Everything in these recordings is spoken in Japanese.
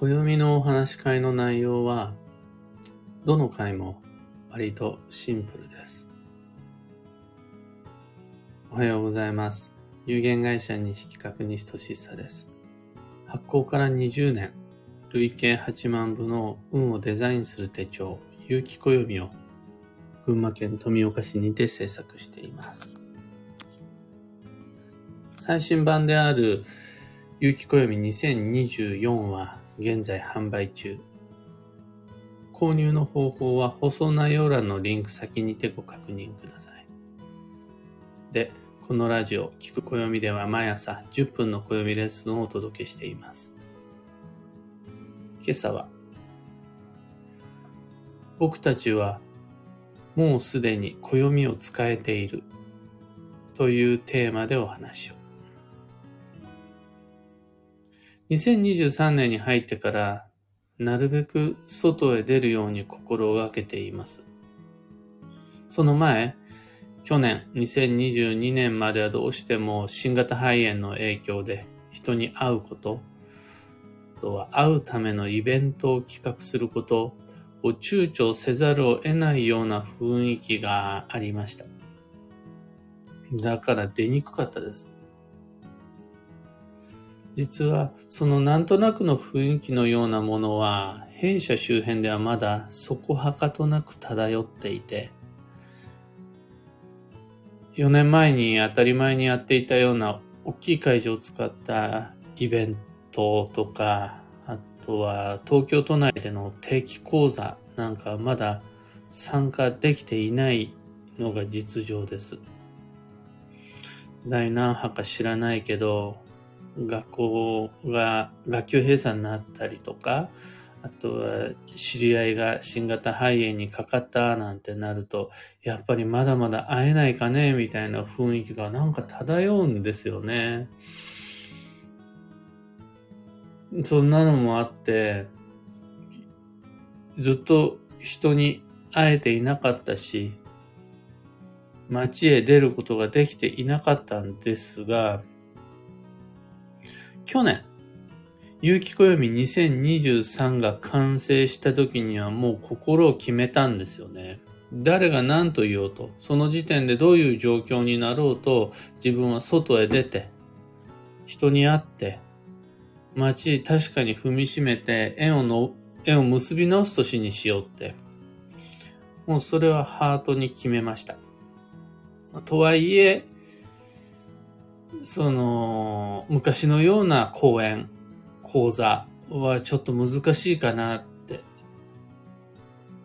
暦のお話し会の内容は、どの回も割とシンプルです。おはようございます。有限会社西企画西俊久です。発行から20年、累計8万部の運をデザインする手帳、有機暦を群馬県富岡市にて制作しています。最新版である有機暦2024は現在販売中。購入の方法は放送内容欄のリンク先にてご確認ください。で、このラジオ、聞く暦では毎朝10分の暦レッスンをお届けしています。今朝は、僕たちはもうすでに暦を使えているというテーマでお話を。2023年に入ってからなるべく外へ出るように心がけています。その前、去年2022年まではどうしても新型肺炎の影響で人に会うこと、あとは会うためのイベントを企画することを躊躇せざるを得ないような雰囲気がありました。だから出にくかったです。実はそのなんとなくの雰囲気のようなものは弊社周辺ではまだそこはかとなく漂っていて4年前に当たり前にやっていたような大きい会場を使ったイベントとかあとは東京都内での定期講座なんかまだ参加できていないのが実情です。第何波か知らないけど学校が学級閉鎖になったりとか、あとは知り合いが新型肺炎にかかったなんてなると、やっぱりまだまだ会えないかねみたいな雰囲気がなんか漂うんですよね。そんなのもあって、ずっと人に会えていなかったし、街へ出ることができていなかったんですが、去年、有機暦2023が完成した時にはもう心を決めたんですよね。誰が何と言おうと、その時点でどういう状況になろうと、自分は外へ出て、人に会って、街確かに踏みしめて縁をの、縁を結び直す年にしようって。もうそれはハートに決めました。とはいえ、その、昔のような講演、講座はちょっと難しいかなって。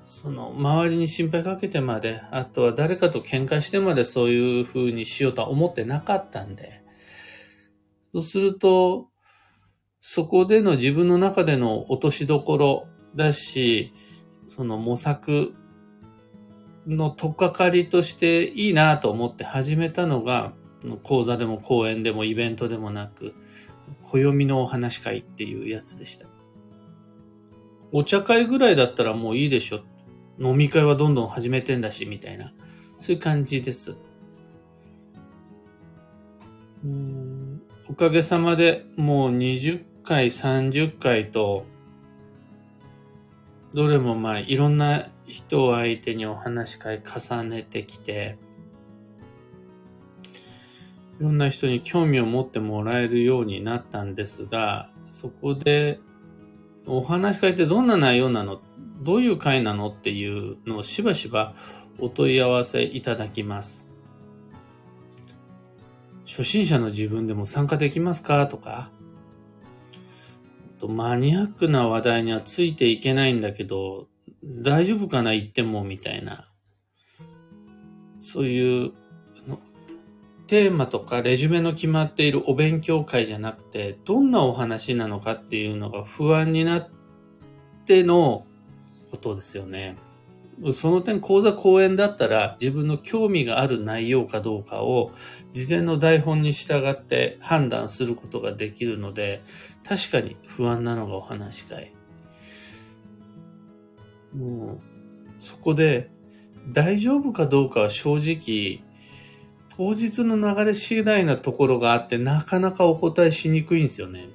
その、周りに心配かけてまで、あとは誰かと喧嘩してまでそういう風にしようとは思ってなかったんで。そうすると、そこでの自分の中での落としどころだし、その模索の取っかかりとしていいなと思って始めたのが、講座でも講演でもイベントでもなく、暦のお話会っていうやつでした。お茶会ぐらいだったらもういいでしょ。飲み会はどんどん始めてんだし、みたいな。そういう感じです。うんおかげさまでもう20回、30回と、どれもまあいろんな人を相手にお話会重ねてきて、いろんな人に興味を持ってもらえるようになったんですが、そこで、お話し会ってどんな内容なの？どういう会なのっていうのをしばしばお問い合わせいただきます。初心者の自分でも参加できますか？とか、とマニアックな話題にはついていけないんだけど、大丈夫かな？言ってもみたいな。そういうテーマとかレジュメの決まっているお勉強会じゃなくて、どんなお話なのかっていうのが不安になってのことですよね。その点講座講演だったら自分の興味がある内容かどうかを事前の台本に従って判断することができるので確かに不安なのがお話し会。もうそこで大丈夫かどうかは正直当日の流れ次第なところがあってなかなかお答えしにくいんですよね。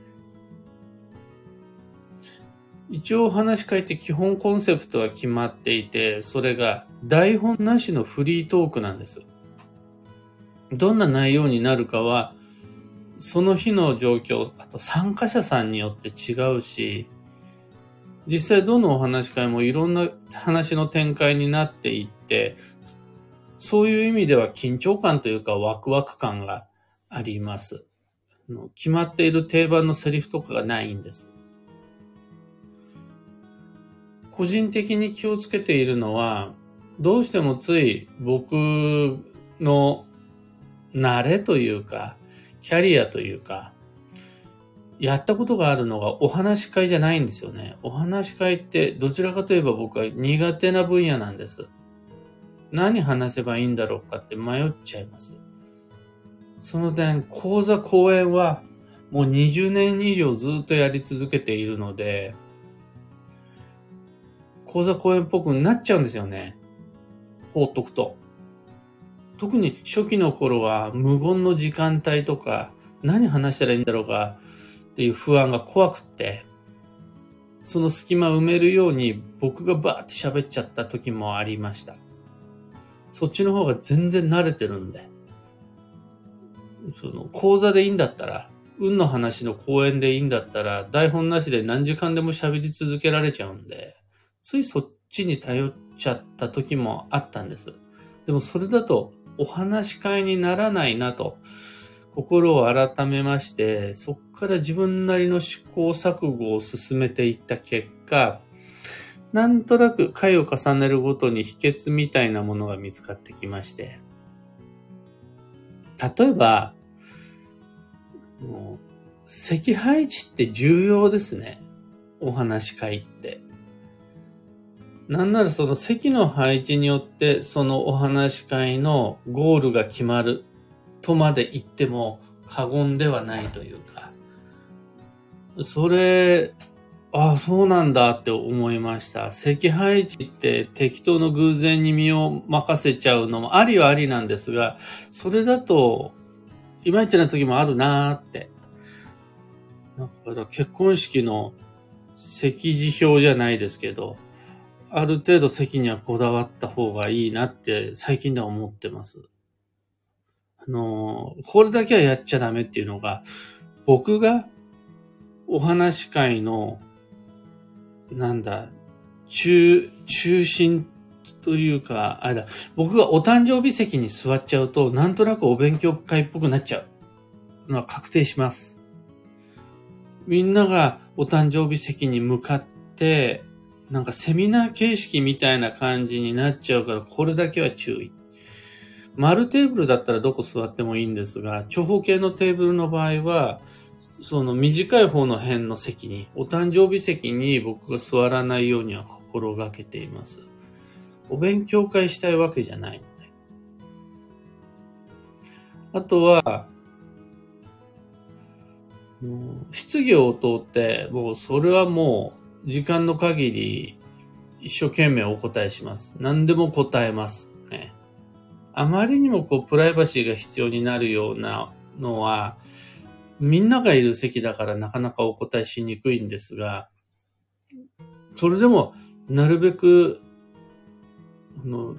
一応話し会って基本コンセプトは決まっていて、それが台本なしのフリートークなんです。どんな内容になるかは、その日の状況、あと参加者さんによって違うし、実際どのお話し会もいろんな話の展開になっていって、そういう意味では緊張感というかワクワク感があります。決まっている定番のセリフとかがないんです。個人的に気をつけているのは、どうしてもつい僕の慣れというか、キャリアというか、やったことがあるのがお話し会じゃないんですよね。お話し会ってどちらかといえば僕は苦手な分野なんです。何話せばいいんだろうかって迷っちゃいます。その点、講座講演はもう20年以上ずっとやり続けているので、講座講演っぽくなっちゃうんですよね。放っとくと。特に初期の頃は無言の時間帯とか何話したらいいんだろうかっていう不安が怖くって、その隙間埋めるように僕がバーって喋っちゃった時もありました。そっちの方が全然慣れてるんで。その講座でいいんだったら、運の話の講演でいいんだったら、台本なしで何時間でも喋り続けられちゃうんで、ついそっちに頼っちゃった時もあったんです。でもそれだとお話し会にならないなと、心を改めまして、そこから自分なりの試行錯誤を進めていった結果、なんとなく回を重ねるごとに秘訣みたいなものが見つかってきまして、例えば、席配置って重要ですね。お話し会って。なんならその席の配置によってそのお話し会のゴールが決まるとまで言っても過言ではないというか、それ、ああ、そうなんだって思いました。席配置って適当の偶然に身を任せちゃうのもありはありなんですが、それだと、いまいちな時もあるなーって。だか結婚式の席次表じゃないですけど、ある程度席にはこだわった方がいいなって最近では思ってます。あの、これだけはやっちゃダメっていうのが、僕がお話会の、なんだ、中、中心というか、あれだ、僕がお誕生日席に座っちゃうと、なんとなくお勉強会っぽくなっちゃうのは確定します。みんながお誕生日席に向かって、なんかセミナー形式みたいな感じになっちゃうから、これだけは注意。丸テーブルだったらどこ座ってもいいんですが、長方形のテーブルの場合は、その短い方の辺の席に、お誕生日席に僕が座らないようには心がけています。お勉強会したいわけじゃないので。あとは、質疑を通って、もうそれはもう時間の限り一生懸命お答えします。何でも答えます。ね。あまりにもこうプライバシーが必要になるようなのは、みんながいる席だからなかなかお答えしにくいんですが、それでもなるべく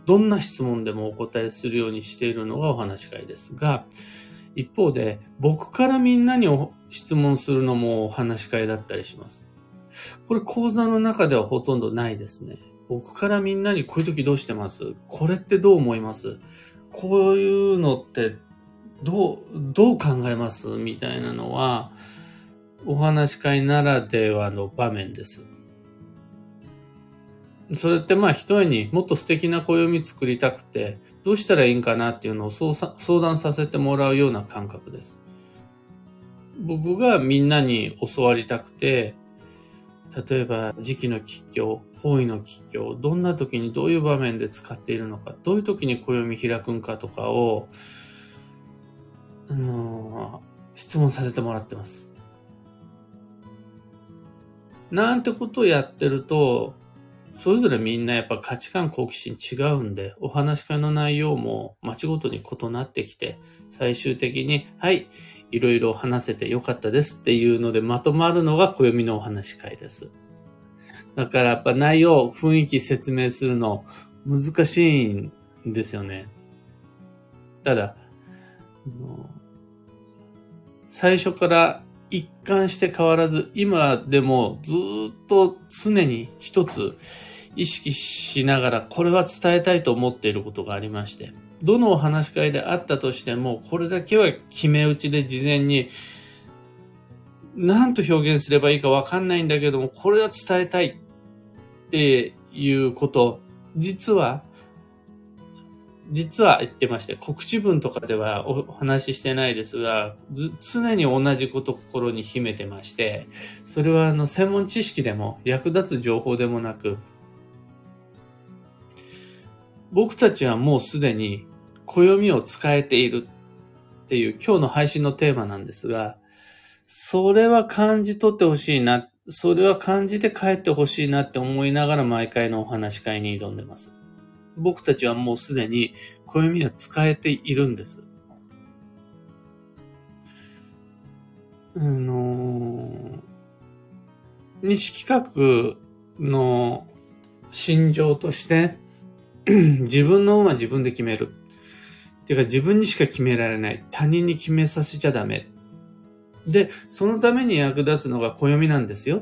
どんな質問でもお答えするようにしているのがお話し会ですが、一方で僕からみんなに質問するのもお話し会だったりします。これ講座の中ではほとんどないですね。僕からみんなにこういう時どうしてます？これってどう思います？こういうのってどう、どう考えますみたいなのは、お話し会ならではの場面です。それってまあ一重にもっと素敵な暦作りたくて、どうしたらいいんかなっていうのを相談させてもらうような感覚です。僕がみんなに教わりたくて、例えば時期の吉凶、方位の吉凶、どんな時にどういう場面で使っているのか、どういう時に暦開くんかとかを、あのー、質問させてもらってます。なんてことをやってると、それぞれみんなやっぱ価値観、好奇心違うんで、お話し会の内容も街ごとに異なってきて、最終的に、はい、いろいろ話せてよかったですっていうのでまとまるのが暦のお話し会です。だからやっぱ内容、雰囲気説明するの難しいんですよね。ただ、最初から一貫して変わらず、今でもずっと常に一つ意識しながらこれは伝えたいと思っていることがありまして、どのお話し会であったとしても、これだけは決め打ちで事前に何と表現すればいいかわかんないんだけども、これは伝えたいっていうこと、実は、実は言ってまして、告知文とかではお話ししてないですが、常に同じこと心に秘めてまして、それはあの専門知識でも役立つ情報でもなく、僕たちはもうすでに暦を使えているっていう今日の配信のテーマなんですが、それは感じ取ってほしいな、それは感じて帰ってほしいなって思いながら毎回のお話し会に挑んでます。僕たちはもうすでに暦は使えているんです。あのー、西企画の心情として 自分の運は自分で決める。っていうか自分にしか決められない。他人に決めさせちゃダメ。で、そのために役立つのが暦なんですよ。っ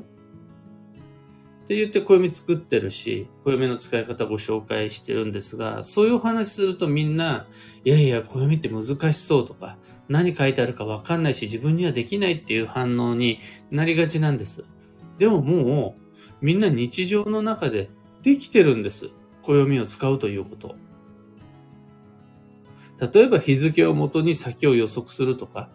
って言って暦作ってるし、暦の使い方ご紹介してるんですが、そういうお話するとみんな、いやいや、暦って難しそうとか、何書いてあるかわかんないし、自分にはできないっていう反応になりがちなんです。でももう、みんな日常の中でできてるんです。暦を使うということ。例えば日付をもとに先を予測するとか、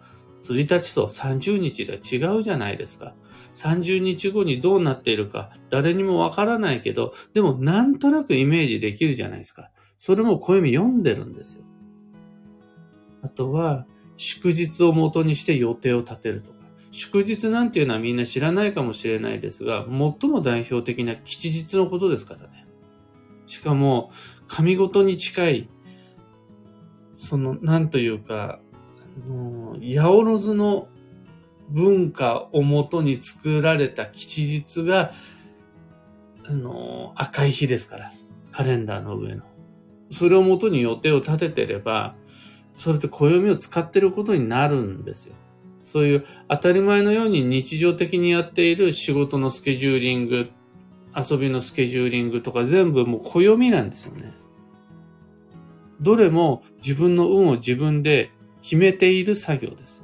1日と30日では違うじゃないですか。30日後にどうなっているか、誰にもわからないけど、でもなんとなくイメージできるじゃないですか。それも暦読んでるんですよ。あとは、祝日をもとにして予定を立てるとか。祝日なんていうのはみんな知らないかもしれないですが、最も代表的な吉日のことですからね。しかも、神事に近い、その、なんというか、八百万の文化をもとに作られた吉日が、あの、赤い日ですから。カレンダーの上の。それをもとに予定を立ててれば、それって暦を使ってることになるんですよ。そういう当たり前のように日常的にやっている仕事のスケジューリング、遊びのスケジューリングとか全部もう暦なんですよね。どれも自分の運を自分で決めている作業です。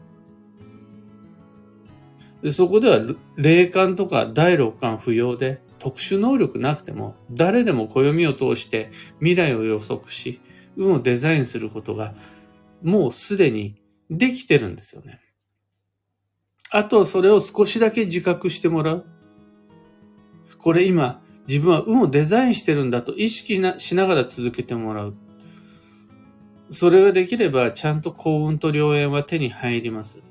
でそこでは霊感とか第六感不要で特殊能力なくても誰でも暦を通して未来を予測し運をデザインすることがもうすでにできてるんですよね。あとはそれを少しだけ自覚してもらう。これ今自分は運をデザインしてるんだと意識しながら続けてもらう。それができれば、ちゃんと幸運と良縁は手に入ります。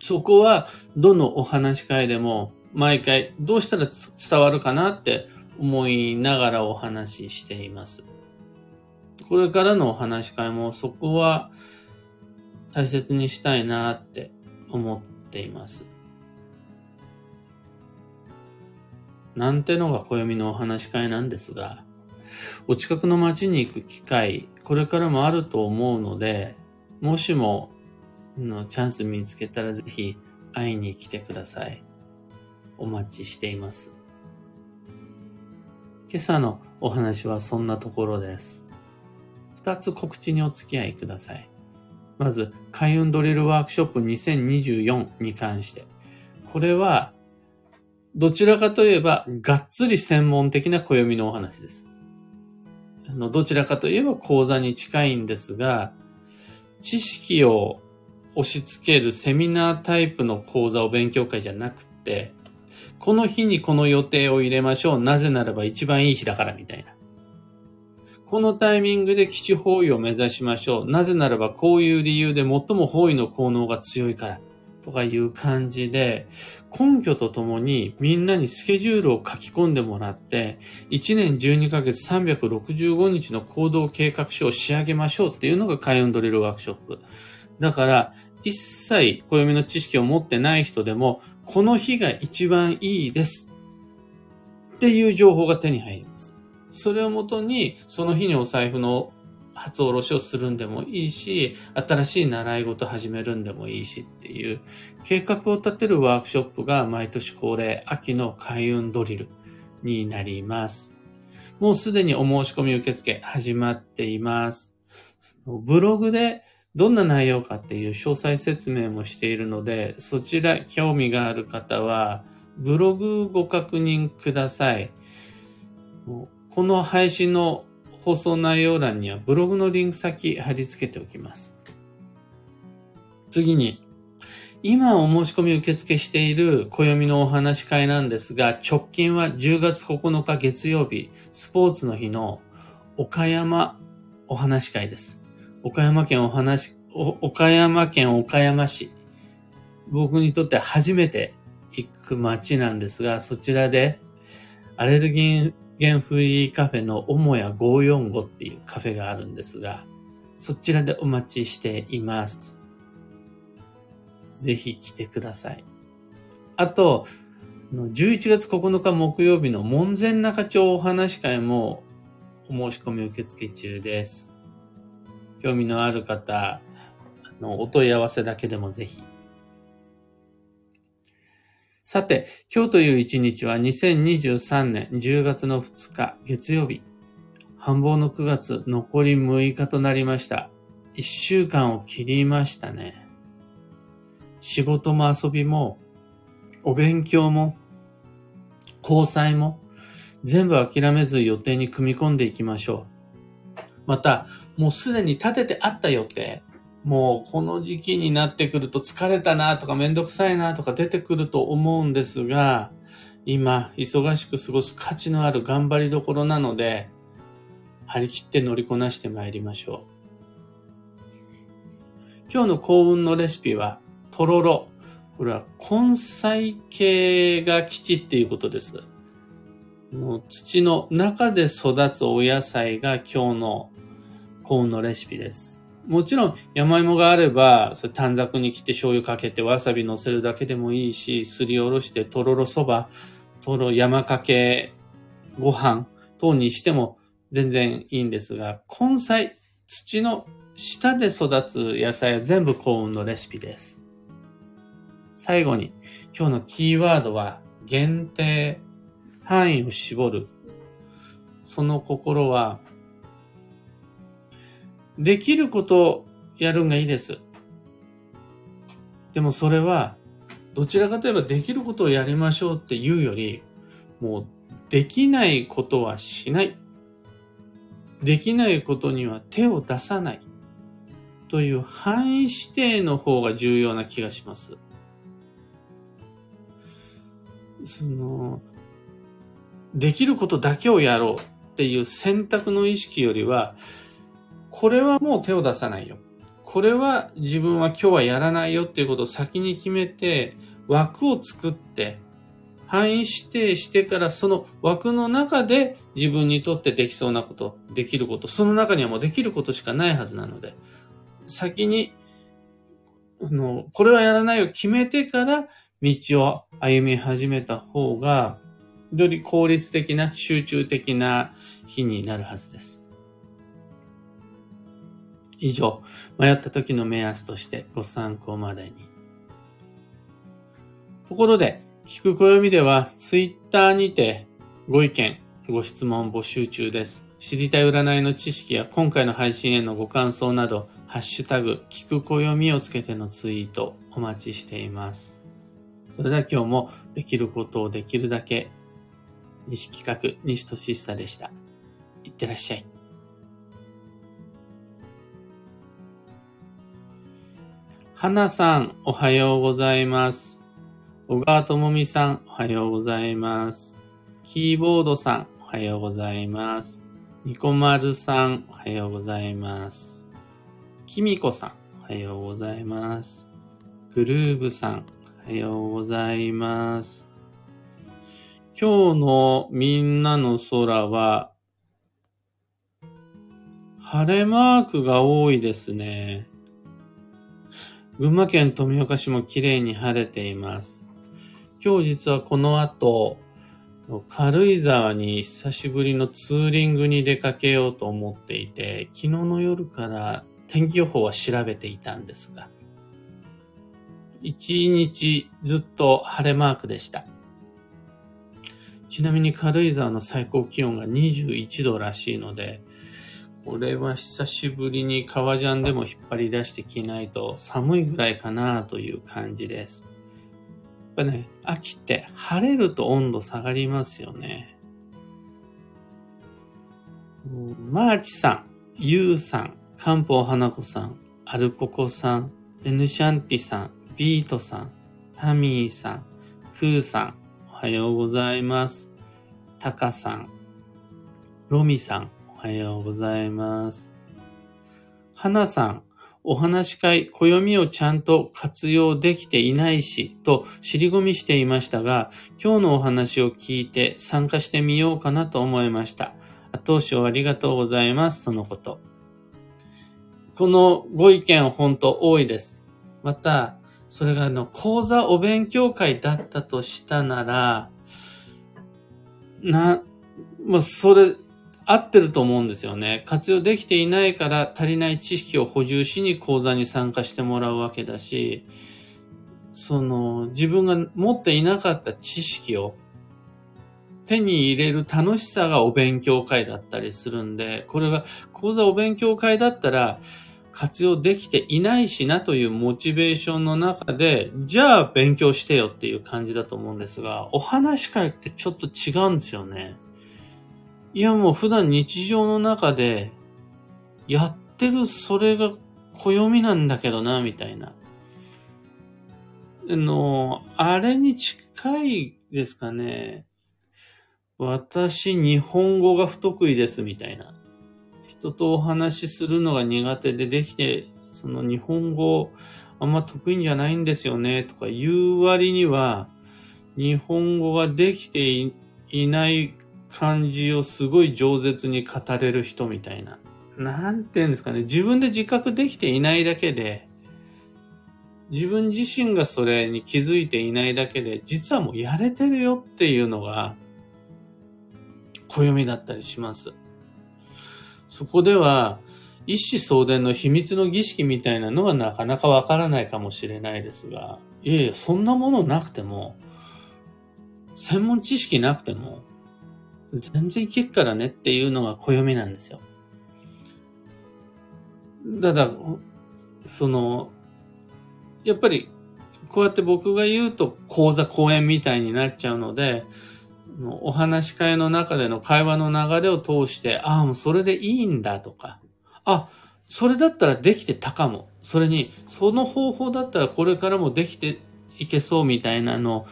そこは、どのお話し会でも、毎回、どうしたら伝わるかなって思いながらお話ししています。これからのお話し会も、そこは大切にしたいなって思っています。なんてのが暦のお話し会なんですが、お近くの街に行く機会、これからもあると思うので、もしものチャンス見つけたらぜひ会いに来てください。お待ちしています。今朝のお話はそんなところです。二つ告知にお付き合いください。まず、開運ドリルワークショップ2024に関して。これは、どちらかといえば、がっつり専門的な暦のお話です。あの、どちらかといえば講座に近いんですが、知識を押し付けるセミナータイプの講座を勉強会じゃなくて、この日にこの予定を入れましょう。なぜならば一番いい日だからみたいな。このタイミングで基地方位を目指しましょう。なぜならばこういう理由で最も方位の効能が強いから。とかいう感じで、根拠とともにみんなにスケジュールを書き込んでもらって、1年12ヶ月365日の行動計画書を仕上げましょうっていうのが開運ドリルワークショップ。だから、一切暦の知識を持ってない人でも、この日が一番いいですっていう情報が手に入ります。それをもとに、その日にお財布の初おろしをするんでもいいし、新しい習い事始めるんでもいいしっていう計画を立てるワークショップが毎年恒例秋の開運ドリルになります。もうすでにお申し込み受付始まっています。ブログでどんな内容かっていう詳細説明もしているので、そちら興味がある方は、ブログご確認ください。この配信の放送内容欄にはブログのリンク先貼り付けておきます。次に、今お申し込み受付している暦のお話し会なんですが、直近は10月9日月曜日、スポーツの日の岡山お話し会です。岡山県お話、岡山県岡山市。僕にとって初めて行く街なんですが、そちらでアレルギーゲンフリーカフェの母屋545っていうカフェがあるんですが、そちらでお待ちしています。ぜひ来てください。あと、11月9日木曜日の門前仲町お話会もお申し込み受付中です。興味のある方、のお問い合わせだけでもぜひさて、今日という一日は2023年10月の2日月曜日。繁忙の9月残り6日となりました。1週間を切りましたね。仕事も遊びも、お勉強も、交際も、全部諦めず予定に組み込んでいきましょう。また、もうすでに立ててあった予定、もうこの時期になってくると疲れたなとかめんどくさいなとか出てくると思うんですが、今、忙しく過ごす価値のある頑張りどころなので、張り切って乗りこなして参りましょう。今日の幸運のレシピは、とろろ。これは根菜系が基地っていうことです。もう土の中で育つお野菜が今日の幸運のレシピです。もちろん山芋があれば、それ短冊に切って醤油かけてわさび乗せるだけでもいいし、すりおろしてとろろそば、とろ山かけご飯等にしても全然いいんですが、根菜、土の下で育つ野菜は全部幸運のレシピです。最後に、今日のキーワードは限定、範囲を絞る。その心は、できることをやるんがいいです。でもそれは、どちらかといえばできることをやりましょうっていうより、もうできないことはしない。できないことには手を出さない。という範囲指定の方が重要な気がします。その、できることだけをやろうっていう選択の意識よりは、これはもう手を出さないよ。これは自分は今日はやらないよっていうことを先に決めて、枠を作って、範囲指定してからその枠の中で自分にとってできそうなこと、できること、その中にはもうできることしかないはずなので、先に、あの、これはやらないよ決めてから道を歩み始めた方が、より効率的な集中的な日になるはずです。以上、迷った時の目安としてご参考までに。ところで、聞く暦では、ツイッターにてご意見、ご質問募集中です。知りたい占いの知識や今回の配信へのご感想など、ハッシュタグ、聞く暦をつけてのツイートお待ちしています。それでは今日もできることをできるだけ、西企画、西俊久でした。いってらっしゃい。花さん、おはようございます。小川智美さん、おはようございます。キーボードさん、おはようございます。ニコマルさん、おはようございます。キミコさん、おはようございます。グルーブさん、おはようございます。今日のみんなの空は、晴れマークが多いですね。群馬県富岡市も綺麗に晴れています。今日実はこの後、軽井沢に久しぶりのツーリングに出かけようと思っていて、昨日の夜から天気予報は調べていたんですが、一日ずっと晴れマークでした。ちなみに軽井沢の最高気温が21度らしいので、これは久しぶりに革ジャンでも引っ張り出して着ないと寒いぐらいかなという感じです。やっぱね、秋って晴れると温度下がりますよね。マーチさん、ユウさん、カンポー花子さん、アルココさん、エヌシャンティさん、ビートさん、タミーさん、クーさん、おはようございます。タカさん、ロミさん、はようございます。花さん、お話し会、暦をちゃんと活用できていないし、と尻込みしていましたが、今日のお話を聞いて参加してみようかなと思いました。後押しをありがとうございます。そのこと。このご意見本当多いです。また、それがあの、講座お勉強会だったとしたなら、な、もうそれ、合ってると思うんですよね。活用できていないから足りない知識を補充しに講座に参加してもらうわけだし、その自分が持っていなかった知識を手に入れる楽しさがお勉強会だったりするんで、これが講座お勉強会だったら活用できていないしなというモチベーションの中で、じゃあ勉強してよっていう感じだと思うんですが、お話会ってちょっと違うんですよね。いやもう普段日常の中でやってるそれが暦なんだけどな、みたいな。あの、あれに近いですかね。私、日本語が不得意ですみたいな。人とお話しするのが苦手でできて、その日本語あんま得意じゃないんですよねとか言う割には、日本語ができていない感じをすごい饒舌に語れる人みたいな。なんて言うんですかね。自分で自覚できていないだけで、自分自身がそれに気づいていないだけで、実はもうやれてるよっていうのが、暦だったりします。そこでは、一子相伝の秘密の儀式みたいなのはなかなかわからないかもしれないですが、いえいえ、そんなものなくても、専門知識なくても、全然いけっからねっていうのが暦なんですよ。ただ、その、やっぱり、こうやって僕が言うと講座講演みたいになっちゃうので、お話し会の中での会話の流れを通して、ああ、もうそれでいいんだとか、あ、それだったらできてたかも。それに、その方法だったらこれからもできていけそうみたいなのを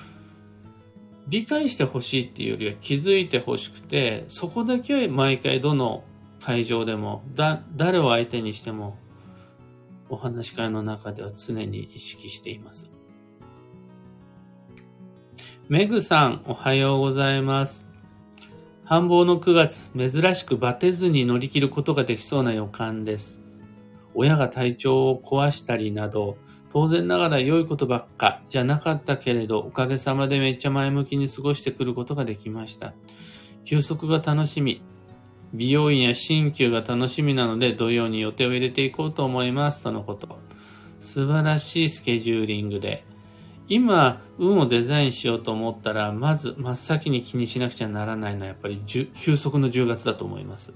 理解してほしいっていうよりは気づいてほしくて、そこだけは毎回どの会場でも、だ、誰を相手にしても、お話し会の中では常に意識しています。メグさん、おはようございます。繁忙の9月、珍しくバテずに乗り切ることができそうな予感です。親が体調を壊したりなど、当然ながら良いことばっかじゃなかったけれど、おかげさまでめっちゃ前向きに過ごしてくることができました。休息が楽しみ。美容院や鍼灸が楽しみなので、土曜に予定を入れていこうと思います。とのこと。素晴らしいスケジューリングで。今、運をデザインしようと思ったら、まず真っ先に気にしなくちゃならないのはやっぱり休息の10月だと思います。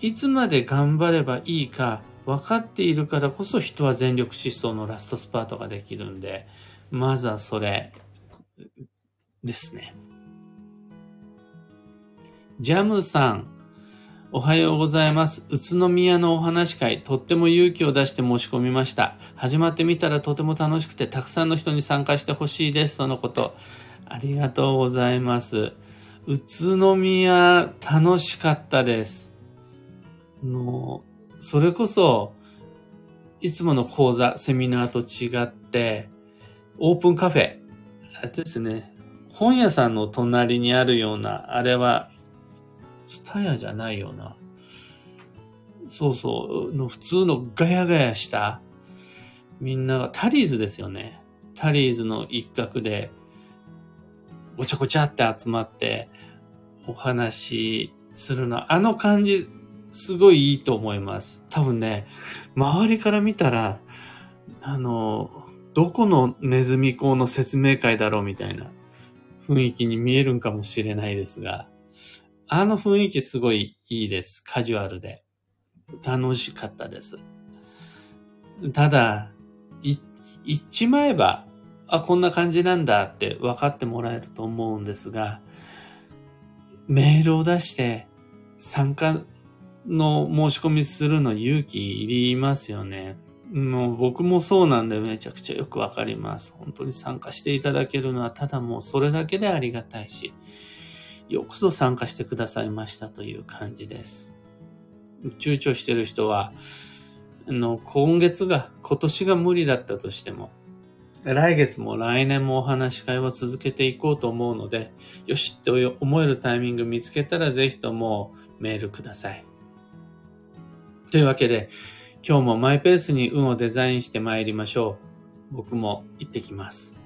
いつまで頑張ればいいか分かっているからこそ人は全力疾走のラストスパートができるんで、まずはそれですね。ジャムさん、おはようございます。宇都宮のお話会、とっても勇気を出して申し込みました。始まってみたらとても楽しくて、たくさんの人に参加してほしいです。そのこと。ありがとうございます。宇都宮、楽しかったです。の、それこそ、いつもの講座、セミナーと違って、オープンカフェ。あれですね。本屋さんの隣にあるような、あれは、ツタヤじゃないような。そうそう、の普通のガヤガヤした、みんなが、タリーズですよね。タリーズの一角で、ごちゃごちゃって集まってお話しするの、あの感じ、すごいいいと思います。多分ね、周りから見たら、あの、どこのネズミ講の説明会だろうみたいな雰囲気に見えるんかもしれないですが、あの雰囲気すごいいいです。カジュアルで。楽しかったです。ただ、い、言っちまえば、あ、こんな感じなんだって分かってもらえると思うんですが、メールを出して参加の申し込みするの勇気いりますよね。もう僕もそうなんでめちゃくちゃよくわかります。本当に参加していただけるのはただもうそれだけでありがたいし、よくぞ参加してくださいましたという感じです。躊躇してる人は、あの、今月が、今年が無理だったとしても、来月も来年もお話し会は続けていこうと思うので、よしって思えるタイミング見つけたらぜひともメールください。というわけで、今日もマイペースに運をデザインして参りましょう。僕も行ってきます。